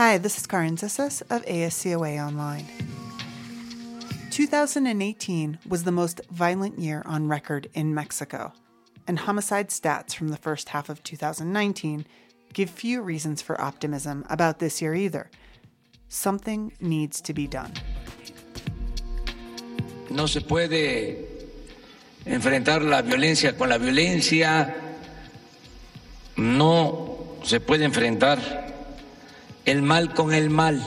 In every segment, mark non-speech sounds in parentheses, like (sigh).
Hi, this is Carin Zissis of AS/COA Online. 2018 was the most violent year on record in Mexico, and homicide stats from the first half of 2019 give few reasons for optimism about this year either. Something needs to be done. No se puede enfrentar la violencia con la violencia. No se puede enfrentar el mal con el mal.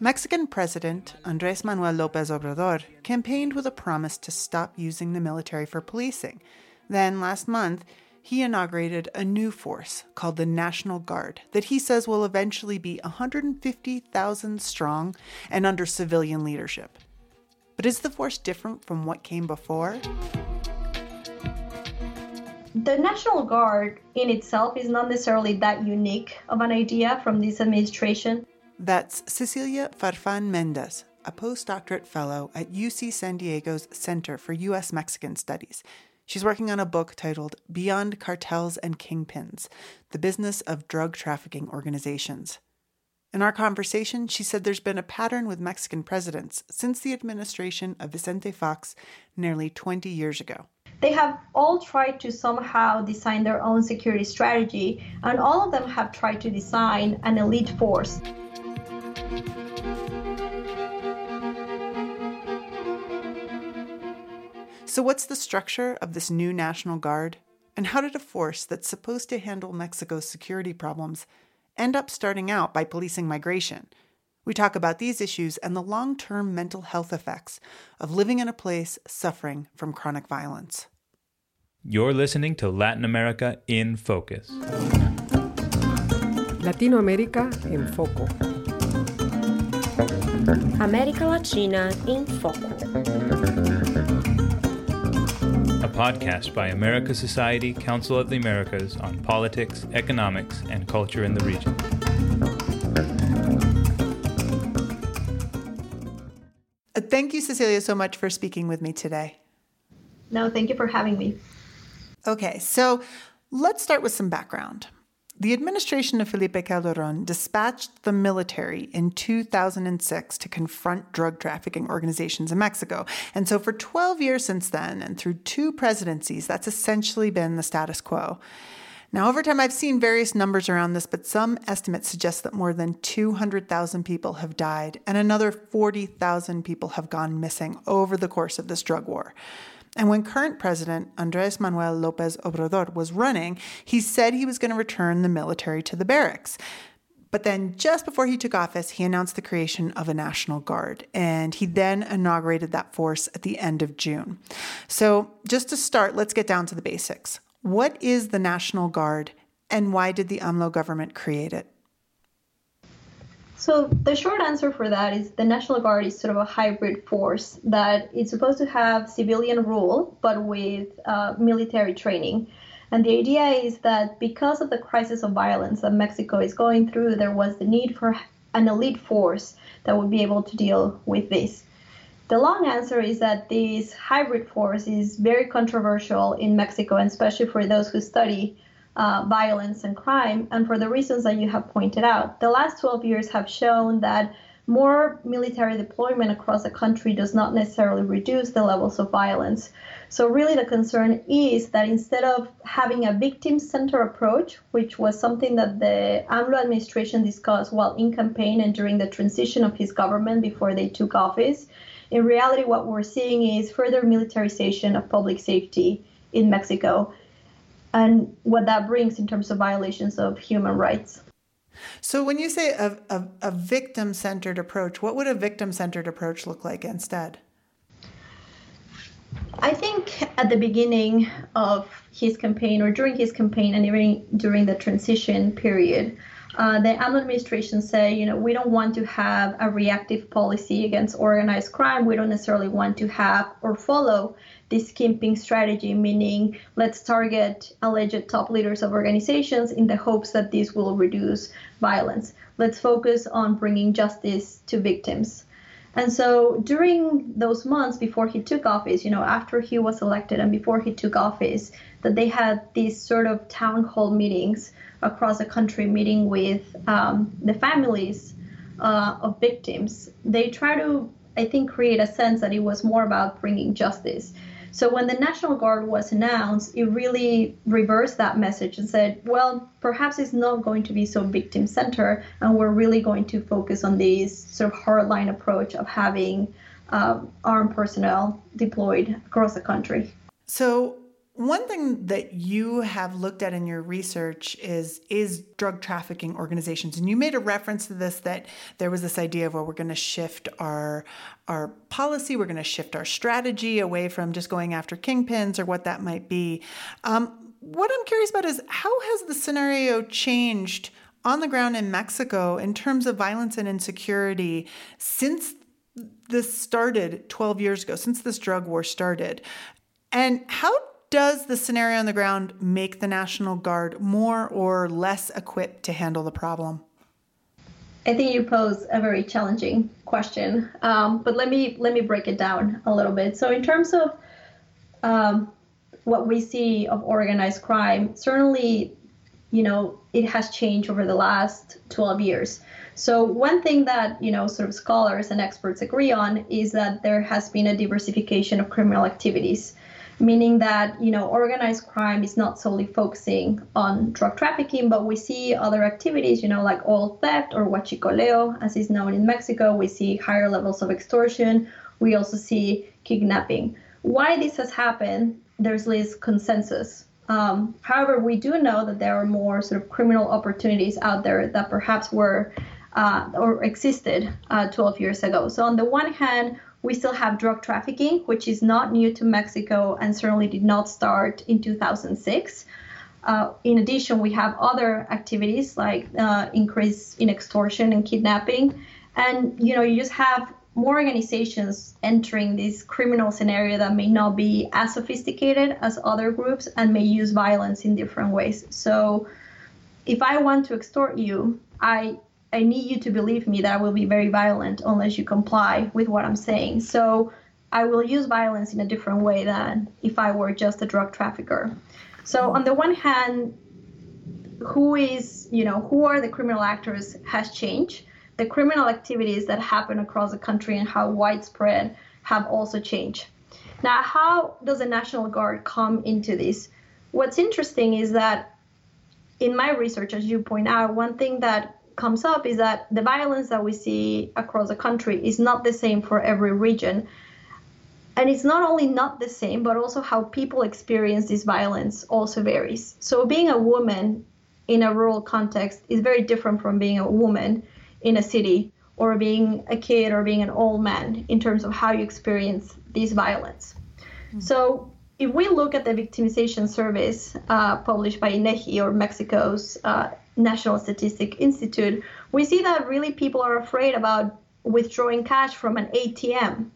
Mexican President Andres Manuel Lopez Obrador campaigned with a promise to stop using the military for policing. Then, last month, he inaugurated a new force called the National Guard that he says will eventually be 150,000 strong and under civilian leadership. But is the force different from what came before? The National Guard in itself is not necessarily that unique of an idea from this administration. That's Cecilia Farfan Mendez, a postdoctorate fellow at UC San Diego's Center for U.S. Mexican Studies. She's working on a book titled Beyond Cartels and Kingpins The Business of Drug Trafficking Organizations. In our conversation, she said there's been a pattern with Mexican presidents since the administration of Vicente Fox nearly 20 years ago. They have all tried to somehow design their own security strategy, and all of them have tried to design an elite force. So, what's the structure of this new National Guard? And how did a force that's supposed to handle Mexico's security problems end up starting out by policing migration? We talk about these issues and the long term mental health effects of living in a place suffering from chronic violence. You're listening to Latin America in Focus. Latinoamérica en Foco. América Latina em Foco a podcast by America Society, Council of the Americas on politics, economics, and culture in the region. Thank you, Cecilia, so much for speaking with me today. No, thank you for having me. Okay, so let's start with some background. The administration of Felipe Calderon dispatched the military in 2006 to confront drug trafficking organizations in Mexico. And so, for 12 years since then, and through two presidencies, that's essentially been the status quo. Now, over time, I've seen various numbers around this, but some estimates suggest that more than 200,000 people have died and another 40,000 people have gone missing over the course of this drug war. And when current president Andres Manuel Lopez Obrador was running, he said he was going to return the military to the barracks. But then, just before he took office, he announced the creation of a National Guard, and he then inaugurated that force at the end of June. So, just to start, let's get down to the basics. What is the National Guard, and why did the AMLO government create it? So the short answer for that is the National Guard is sort of a hybrid force that it's supposed to have civilian rule, but with uh, military training. And the idea is that because of the crisis of violence that Mexico is going through, there was the need for an elite force that would be able to deal with this. The long answer is that this hybrid force is very controversial in Mexico, and especially for those who study uh, violence and crime. And for the reasons that you have pointed out, the last 12 years have shown that more military deployment across the country does not necessarily reduce the levels of violence. So, really, the concern is that instead of having a victim centered approach, which was something that the AMLO administration discussed while in campaign and during the transition of his government before they took office, in reality, what we're seeing is further militarization of public safety in Mexico and what that brings in terms of violations of human rights. So, when you say a, a, a victim centered approach, what would a victim centered approach look like instead? I think at the beginning of his campaign or during his campaign and even during the transition period, uh, the AMLO administration said, you know, we don't want to have a reactive policy against organized crime. We don't necessarily want to have or follow this kingpin strategy, meaning let's target alleged top leaders of organizations in the hopes that this will reduce violence. Let's focus on bringing justice to victims. And so during those months before he took office, you know, after he was elected and before he took office, that they had these sort of town hall meetings across the country meeting with um, the families uh, of victims, they try to, I think, create a sense that it was more about bringing justice. So when the National Guard was announced, it really reversed that message and said, well, perhaps it's not going to be so victim centered, and we're really going to focus on this sort of hardline approach of having um, armed personnel deployed across the country. So one thing that you have looked at in your research is is drug trafficking organizations. And you made a reference to this that there was this idea of well we're going to shift our our policy we're going to shift our strategy away from just going after kingpins or what that might be. Um, what i'm curious about is how has the scenario changed on the ground in mexico in terms of violence and insecurity since this started 12 years ago since this drug war started? And how does the scenario on the ground make the National Guard more or less equipped to handle the problem? I think you pose a very challenging question, um, but let me let me break it down a little bit. So, in terms of um, what we see of organized crime, certainly, you know, it has changed over the last 12 years. So, one thing that you know, sort of scholars and experts agree on is that there has been a diversification of criminal activities meaning that you know organized crime is not solely focusing on drug trafficking, but we see other activities, you know, like oil theft or huachicoleo, as is known in Mexico. We see higher levels of extortion. We also see kidnapping. Why this has happened, there's less consensus. Um, however, we do know that there are more sort of criminal opportunities out there that perhaps were uh, or existed uh, 12 years ago. So on the one hand, we still have drug trafficking, which is not new to Mexico and certainly did not start in 2006. Uh, in addition, we have other activities like uh, increase in extortion and kidnapping, and you know you just have more organizations entering this criminal scenario that may not be as sophisticated as other groups and may use violence in different ways. So, if I want to extort you, I I need you to believe me that I will be very violent unless you comply with what I'm saying. So I will use violence in a different way than if I were just a drug trafficker. So on the one hand, who is, you know, who are the criminal actors has changed. The criminal activities that happen across the country and how widespread have also changed. Now, how does the National Guard come into this? What's interesting is that in my research, as you point out, one thing that comes up is that the violence that we see across the country is not the same for every region. And it's not only not the same, but also how people experience this violence also varies. So being a woman in a rural context is very different from being a woman in a city or being a kid or being an old man in terms of how you experience this violence. Mm-hmm. So if we look at the victimization surveys uh, published by INEGI or Mexico's uh, National Statistic Institute, we see that really people are afraid about withdrawing cash from an ATM.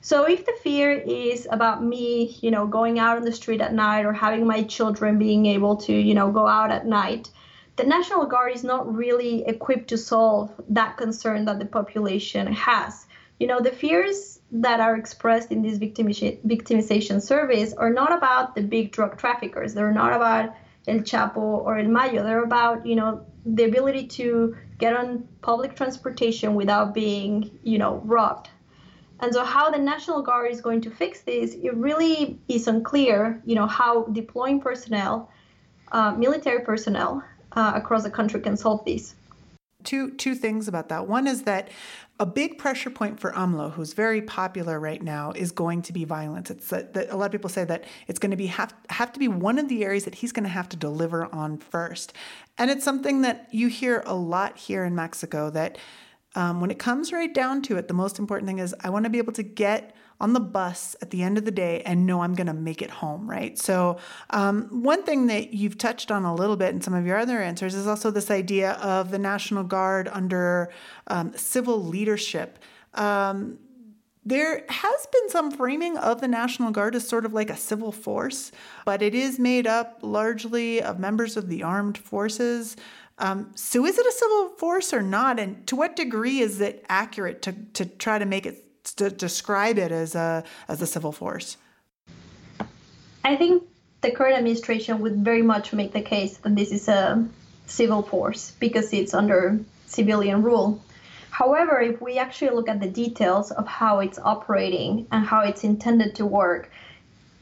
So if the fear is about me, you know, going out on the street at night or having my children being able to, you know, go out at night, the National Guard is not really equipped to solve that concern that the population has. You know, the fears that are expressed in these victimization surveys are not about the big drug traffickers. They're not about El Chapo or El Mayo. They're about, you know, the ability to get on public transportation without being, you know, robbed. And so how the National Guard is going to fix this, it really is unclear, you know, how deploying personnel, uh, military personnel uh, across the country can solve this. Two, two things about that. One is that a big pressure point for AMLO, who's very popular right now, is going to be violence. It's that, that a lot of people say that it's going to be have, have to be one of the areas that he's going to have to deliver on first, and it's something that you hear a lot here in Mexico. That um, when it comes right down to it, the most important thing is I want to be able to get on the bus at the end of the day and know I'm going to make it home, right? So, um, one thing that you've touched on a little bit in some of your other answers is also this idea of the National Guard under um, civil leadership. Um, there has been some framing of the National Guard as sort of like a civil force, but it is made up largely of members of the armed forces. Um, so, is it a civil force or not? And to what degree is it accurate to, to try to make it to describe it as a as a civil force? I think the current administration would very much make the case that this is a civil force because it's under civilian rule. However, if we actually look at the details of how it's operating and how it's intended to work,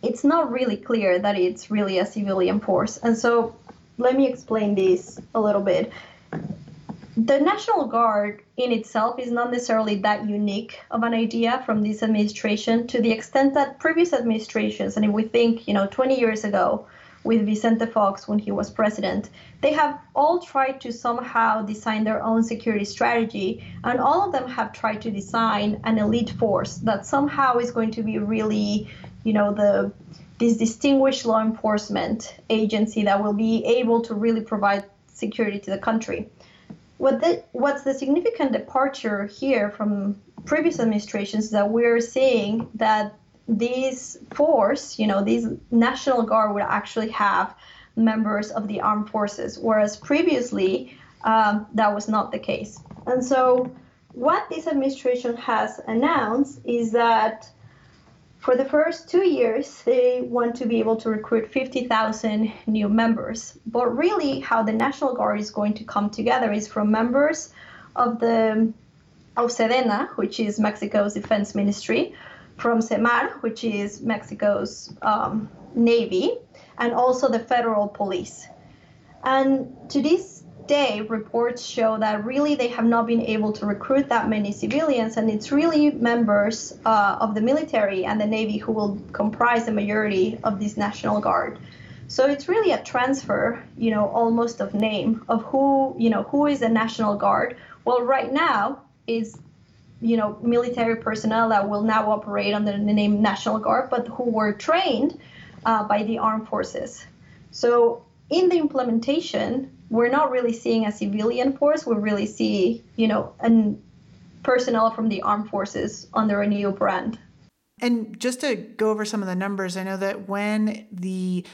it's not really clear that it's really a civilian force. And so let me explain this a little bit. The National Guard in itself is not necessarily that unique of an idea from this administration to the extent that previous administrations, and if we think, you know, 20 years ago, with Vicente Fox when he was president. They have all tried to somehow design their own security strategy, and all of them have tried to design an elite force that somehow is going to be really, you know, the this distinguished law enforcement agency that will be able to really provide security to the country. What the, what's the significant departure here from previous administrations is that we're seeing that these force, you know, these National Guard would actually have members of the armed forces, whereas previously um, that was not the case. And so, what this administration has announced is that for the first two years, they want to be able to recruit 50,000 new members. But really, how the National Guard is going to come together is from members of the of Sedena, which is Mexico's defense ministry, from Semar, which is Mexico's um, Navy, and also the federal police. And to this day, reports show that really they have not been able to recruit that many civilians, and it's really members uh, of the military and the Navy who will comprise the majority of this National Guard. So it's really a transfer, you know, almost of name of who, you know, who is the National Guard. Well, right now is you know, military personnel that will now operate under the name National Guard, but who were trained uh, by the armed forces. So in the implementation, we're not really seeing a civilian force. We really see, you know, an personnel from the armed forces under a new brand. And just to go over some of the numbers, I know that when the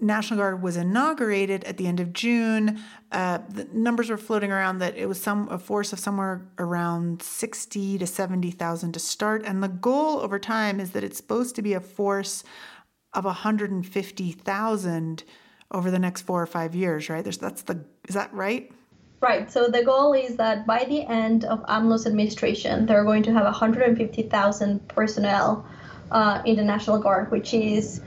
National Guard was inaugurated at the end of June, uh, the numbers were floating around that it was some a force of somewhere around sixty to seventy thousand to start, and the goal over time is that it's supposed to be a force of hundred and fifty thousand over the next four or five years. Right? There's that's the is that right? Right. So the goal is that by the end of AMLO's administration, they're going to have 150,000 personnel uh, in the National Guard, which is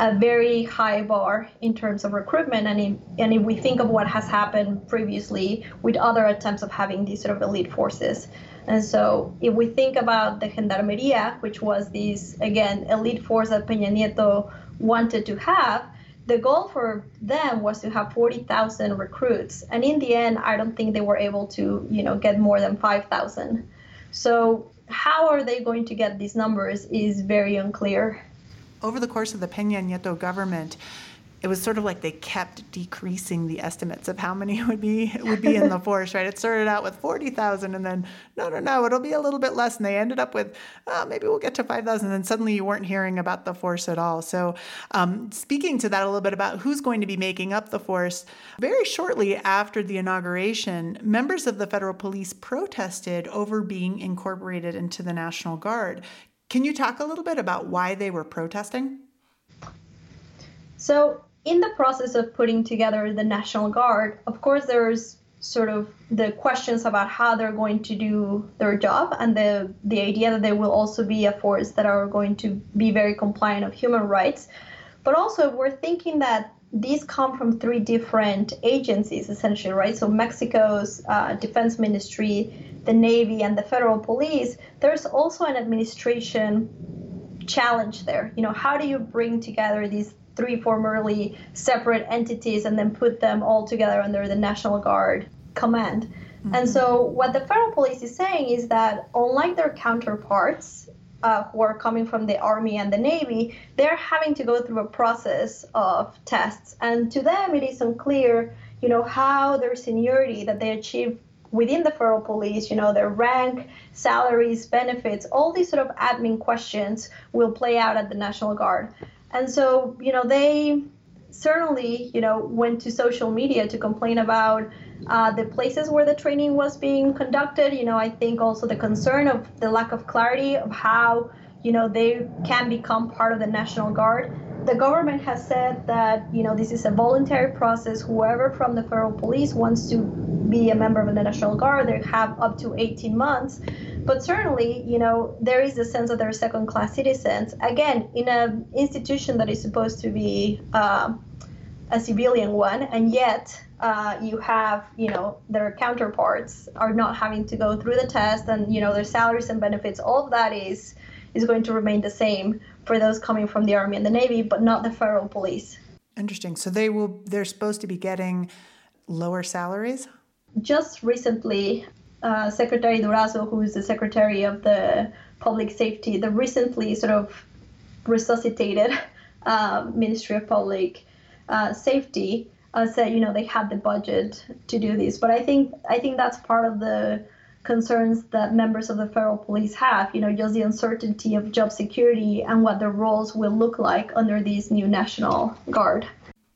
a very high bar in terms of recruitment. And, in, and if we think of what has happened previously with other attempts of having these sort of elite forces. And so if we think about the Gendarmeria, which was this, again, elite force that Peña Nieto wanted to have, the goal for them was to have 40,000 recruits. And in the end, I don't think they were able to, you know, get more than 5,000. So how are they going to get these numbers is very unclear over the course of the Peña Nieto government, it was sort of like they kept decreasing the estimates of how many (laughs) would be would be in the (laughs) force. Right? It started out with forty thousand, and then no, no, no, it'll be a little bit less, and they ended up with oh, maybe we'll get to five thousand. And suddenly you weren't hearing about the force at all. So, um, speaking to that a little bit about who's going to be making up the force, very shortly after the inauguration, members of the federal police protested over being incorporated into the National Guard. Can you talk a little bit about why they were protesting? So, in the process of putting together the National Guard, of course, there's sort of the questions about how they're going to do their job and the the idea that they will also be a force that are going to be very compliant of human rights. But also we're thinking that these come from three different agencies essentially right? So mexico's uh, defense ministry the Navy and the federal police, there's also an administration challenge there. You know, how do you bring together these three formerly separate entities and then put them all together under the National Guard command? Mm-hmm. And so, what the federal police is saying is that, unlike their counterparts, uh, who are coming from the Army and the Navy, they're having to go through a process of tests. And to them, it is unclear, you know, how their seniority that they achieve within the federal police, you know, their rank, salaries, benefits, all these sort of admin questions will play out at the National Guard. And so, you know, they certainly, you know, went to social media to complain about uh, the places where the training was being conducted. You know, I think also the concern of the lack of clarity of how, you know, they can become part of the National Guard. the government has said that you know this is a voluntary process. Whoever from the federal police wants to be a member of the National Guard, they have up to 18 months. But certainly, you know, there is a sense that they're second-class citizens. Again, in an institution that is supposed to be uh, a civilian one, and yet uh, you have, you know, their counterparts are not having to go through the test, and you know, their salaries and benefits. All of that is is going to remain the same for those coming from the army and the navy, but not the federal police. Interesting. So they will they're supposed to be getting lower salaries? Just recently, uh, Secretary Durazo, who is the Secretary of the Public Safety, the recently sort of resuscitated (laughs) uh, Ministry of Public uh, Safety, uh, said you know they had the budget to do this. But I think I think that's part of the concerns that members of the federal police have, you know, just the uncertainty of job security and what their roles will look like under this new National Guard.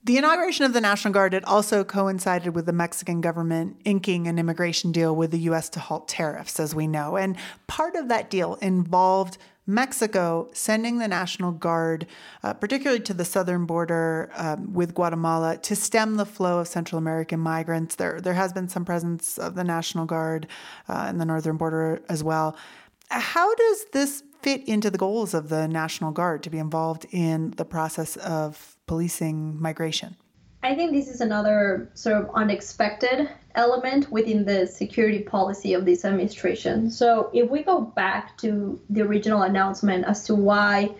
The inauguration of the National Guard had also coincided with the Mexican government inking an immigration deal with the U.S. to halt tariffs, as we know. And part of that deal involved Mexico sending the National Guard, uh, particularly to the southern border um, with Guatemala, to stem the flow of Central American migrants. There, there has been some presence of the National Guard uh, in the northern border as well. How does this fit into the goals of the National Guard to be involved in the process of policing migration? I think this is another sort of unexpected element within the security policy of this administration. So if we go back to the original announcement as to why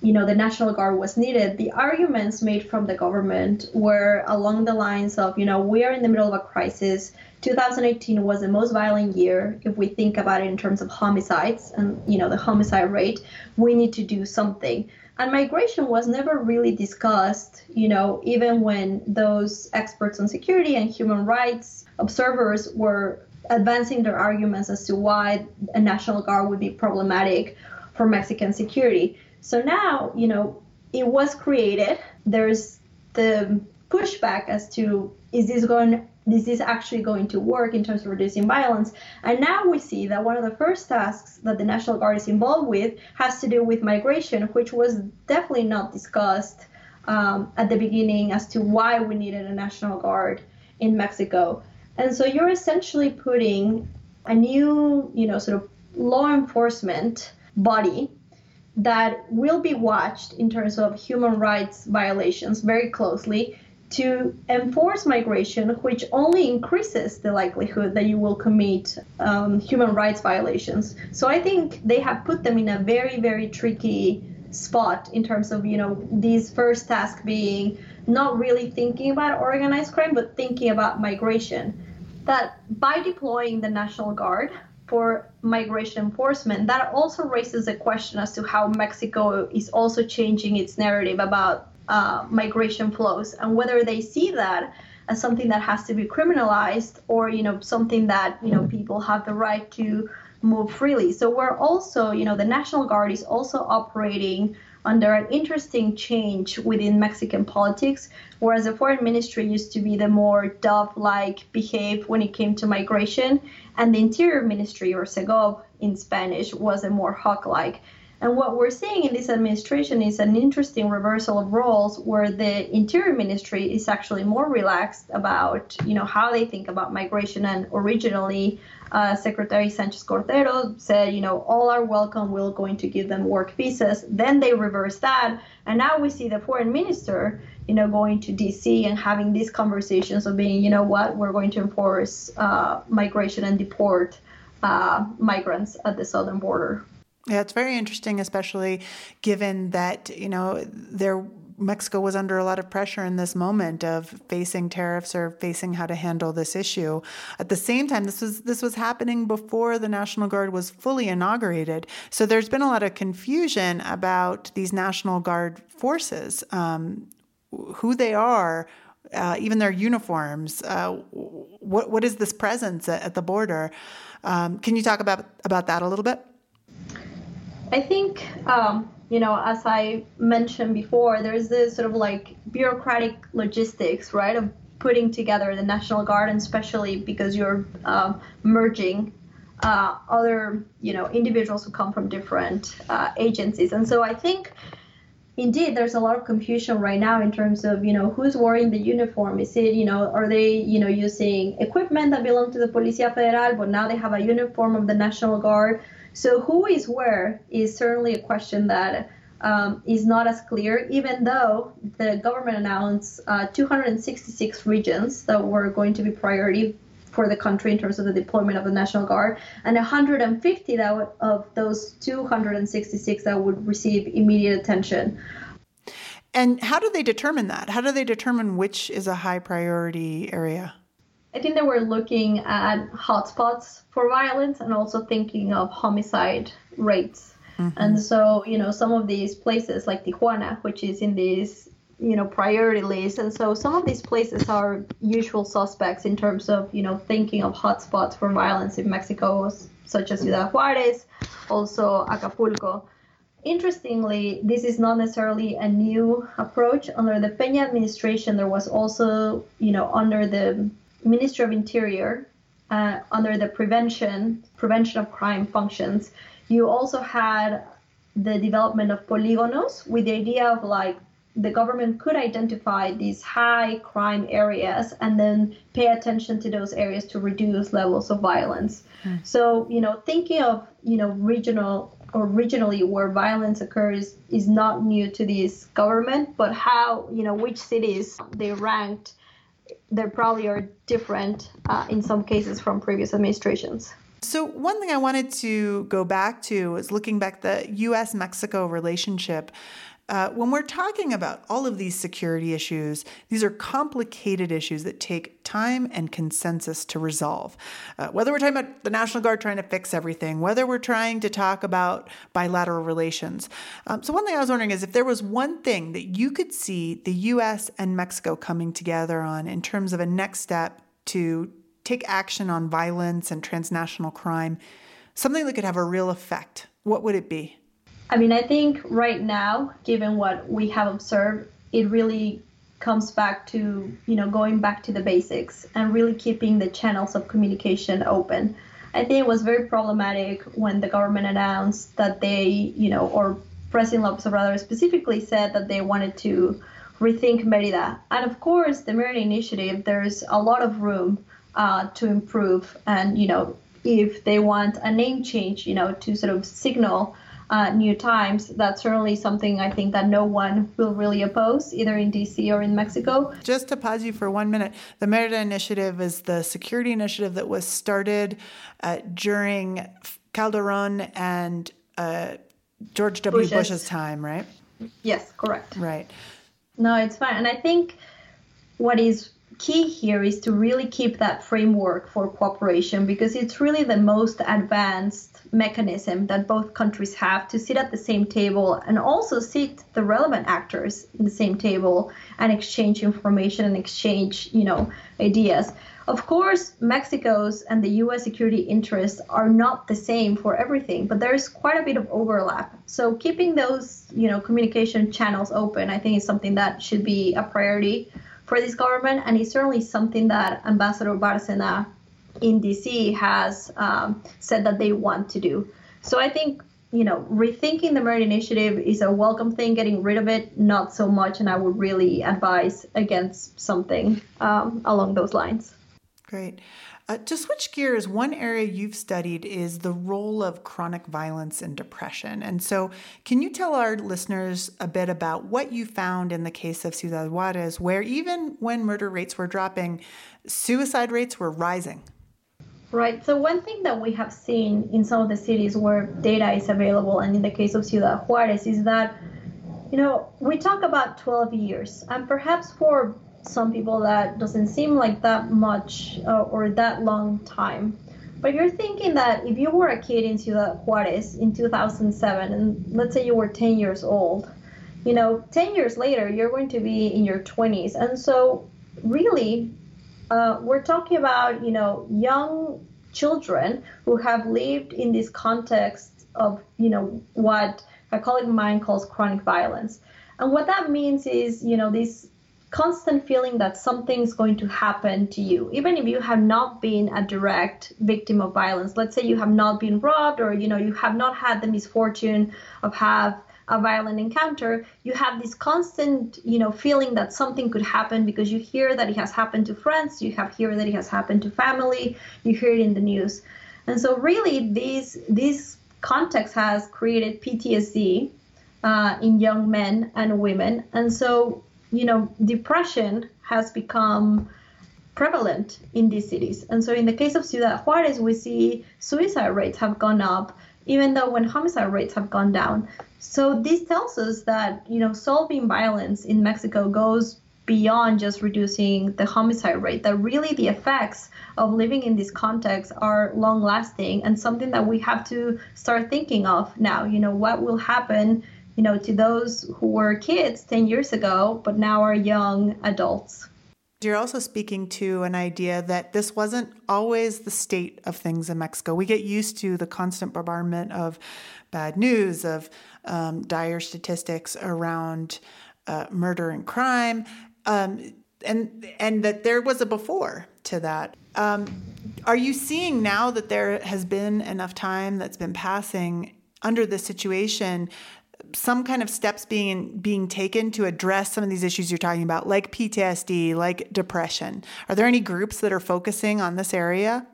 you know the national guard was needed the arguments made from the government were along the lines of you know we are in the middle of a crisis 2018 was the most violent year if we think about it in terms of homicides and you know the homicide rate we need to do something and migration was never really discussed, you know, even when those experts on security and human rights observers were advancing their arguments as to why a national guard would be problematic for Mexican security. So now, you know, it was created. There's the pushback as to is this going this is actually going to work in terms of reducing violence. And now we see that one of the first tasks that the National Guard is involved with has to do with migration, which was definitely not discussed um, at the beginning as to why we needed a National Guard in Mexico. And so you're essentially putting a new, you know, sort of law enforcement body that will be watched in terms of human rights violations very closely to enforce migration, which only increases the likelihood that you will commit um, human rights violations. So I think they have put them in a very, very tricky spot in terms of, you know, these first task being not really thinking about organized crime, but thinking about migration. That by deploying the National Guard for migration enforcement, that also raises a question as to how Mexico is also changing its narrative about uh, migration flows. And whether they see that as something that has to be criminalized or you know something that you know people have the right to move freely. So we're also you know the national guard is also operating under an interesting change within mexican politics whereas the foreign ministry used to be the more dove-like behave when it came to migration and the interior ministry or Segob in spanish was a more hawk-like and what we're seeing in this administration is an interesting reversal of roles where the Interior Ministry is actually more relaxed about, you know, how they think about migration. And originally, uh, Secretary Sanchez Cordero said, you know, all are welcome. We're going to give them work visas. Then they reversed that, and now we see the foreign minister, you know, going to D.C. and having these conversations of being, you know, what we're going to enforce uh, migration and deport uh, migrants at the southern border. Yeah, it's very interesting, especially given that, you know, there Mexico was under a lot of pressure in this moment of facing tariffs or facing how to handle this issue. At the same time, this was this was happening before the National Guard was fully inaugurated. So there's been a lot of confusion about these National Guard forces, um, who they are, uh, even their uniforms. Uh, what what is this presence at, at the border? Um, can you talk about about that a little bit? I think, um, you know, as I mentioned before, there's this sort of like bureaucratic logistics, right, of putting together the National Guard, and especially because you're uh, merging uh, other, you know, individuals who come from different uh, agencies. And so I think indeed there's a lot of confusion right now in terms of you know who's wearing the uniform is it you know are they you know using equipment that belong to the Policía Federal but now they have a uniform of the National Guard so who is where is certainly a question that um, is not as clear even though the government announced uh, 266 regions that were going to be priority for the country in terms of the deployment of the National Guard, and 150 that of those 266 that would receive immediate attention. And how do they determine that? How do they determine which is a high priority area? I think they were looking at hotspots for violence and also thinking of homicide rates. Mm-hmm. And so, you know, some of these places like Tijuana, which is in these you know priority list and so some of these places are usual suspects in terms of you know thinking of hotspots for violence in mexico such as ciudad juarez also acapulco interestingly this is not necessarily a new approach under the peña administration there was also you know under the ministry of interior uh, under the prevention prevention of crime functions you also had the development of polígonos with the idea of like the government could identify these high crime areas and then pay attention to those areas to reduce levels of violence. Mm. So, you know, thinking of, you know, regional or regionally where violence occurs is not new to this government, but how, you know, which cities they ranked, they probably are different uh, in some cases from previous administrations. So, one thing I wanted to go back to is looking back the US Mexico relationship. Uh, when we're talking about all of these security issues, these are complicated issues that take time and consensus to resolve. Uh, whether we're talking about the National Guard trying to fix everything, whether we're trying to talk about bilateral relations. Um, so, one thing I was wondering is if there was one thing that you could see the US and Mexico coming together on in terms of a next step to take action on violence and transnational crime, something that could have a real effect, what would it be? I mean, I think right now, given what we have observed, it really comes back to, you know, going back to the basics and really keeping the channels of communication open. I think it was very problematic when the government announced that they, you know, or President Lopez Obrador specifically said that they wanted to rethink Merida. And of course, the Merida Initiative, there's a lot of room uh, to improve. And, you know, if they want a name change, you know, to sort of signal uh, new times, that's certainly something I think that no one will really oppose, either in DC or in Mexico. Just to pause you for one minute, the Merida Initiative is the security initiative that was started uh, during Calderon and uh, George W. Bush's. Bush's time, right? Yes, correct. Right. No, it's fine. And I think what is key here is to really keep that framework for cooperation because it's really the most advanced mechanism that both countries have to sit at the same table and also sit the relevant actors in the same table and exchange information and exchange you know ideas. Of course mexico's and the us security interests are not the same for everything but there's quite a bit of overlap. So keeping those you know communication channels open i think is something that should be a priority for this government and it's certainly something that ambassador barcena in DC has um, said that they want to do. So I think you know rethinking the Merida Initiative is a welcome thing. Getting rid of it, not so much, and I would really advise against something um, along those lines. Great. Uh, to switch gears, one area you've studied is the role of chronic violence and depression. And so, can you tell our listeners a bit about what you found in the case of Ciudad Juarez, where even when murder rates were dropping, suicide rates were rising? Right. So one thing that we have seen in some of the cities where data is available, and in the case of Ciudad Juarez, is that you know we talk about 12 years, and perhaps for some people that doesn't seem like that much uh, or that long time. But you're thinking that if you were a kid in Ciudad Juarez in 2007, and let's say you were 10 years old, you know, 10 years later, you're going to be in your 20s. And so, really, uh, we're talking about you know young children who have lived in this context of you know what a colleague of mine calls chronic violence and what that means is you know this constant feeling that something's going to happen to you even if you have not been a direct victim of violence let's say you have not been robbed or you know you have not had the misfortune of have a violent encounter, you have this constant, you know, feeling that something could happen because you hear that it has happened to friends, you have hear that it has happened to family, you hear it in the news. And so really this this context has created PTSD uh, in young men and women. And so, you know, depression has become prevalent in these cities. And so in the case of Ciudad Juarez, we see suicide rates have gone up, even though when homicide rates have gone down. So this tells us that, you know, solving violence in Mexico goes beyond just reducing the homicide rate, that really the effects of living in this context are long lasting and something that we have to start thinking of now. You know, what will happen, you know, to those who were kids 10 years ago, but now are young adults. You're also speaking to an idea that this wasn't always the state of things in Mexico. We get used to the constant bombardment of bad news, of um, dire statistics around uh, murder and crime, um, and and that there was a before to that. Um, are you seeing now that there has been enough time that's been passing under this situation some kind of steps being being taken to address some of these issues you're talking about, like PTSD, like depression? Are there any groups that are focusing on this area?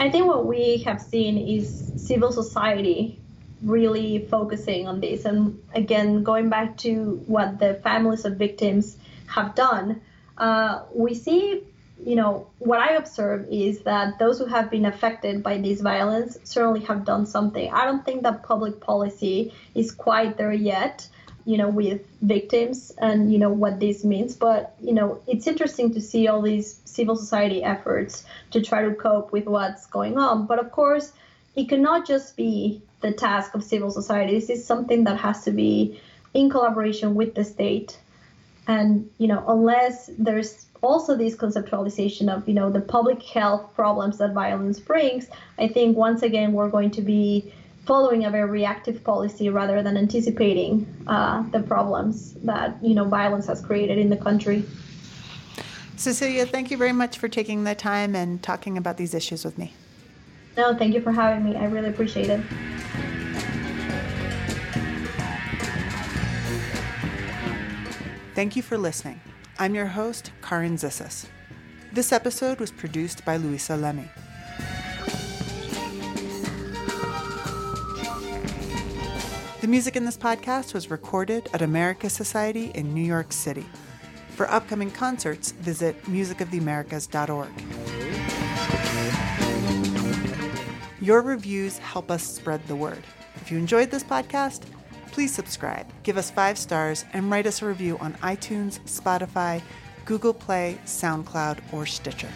I think what we have seen is civil society really focusing on this. And again, going back to what the families of victims have done, uh, we see you know, what I observe is that those who have been affected by this violence certainly have done something. I don't think that public policy is quite there yet, you know, with victims and, you know, what this means. But, you know, it's interesting to see all these civil society efforts to try to cope with what's going on. But of course, it cannot just be the task of civil society. This is something that has to be in collaboration with the state. And, you know, unless there's also this conceptualization of you know the public health problems that violence brings i think once again we're going to be following a very reactive policy rather than anticipating uh, the problems that you know violence has created in the country. Cecilia thank you very much for taking the time and talking about these issues with me. No thank you for having me. I really appreciate it. Thank you for listening I'm your host, Carin Zissis. This episode was produced by Luisa Leme. The music in this podcast was recorded at America Society in New York City. For upcoming concerts, visit musicoftheamericas.org. Your reviews help us spread the word. If you enjoyed this podcast, please subscribe, give us five stars, and write us a review on iTunes, Spotify, Google Play, SoundCloud, or Stitcher.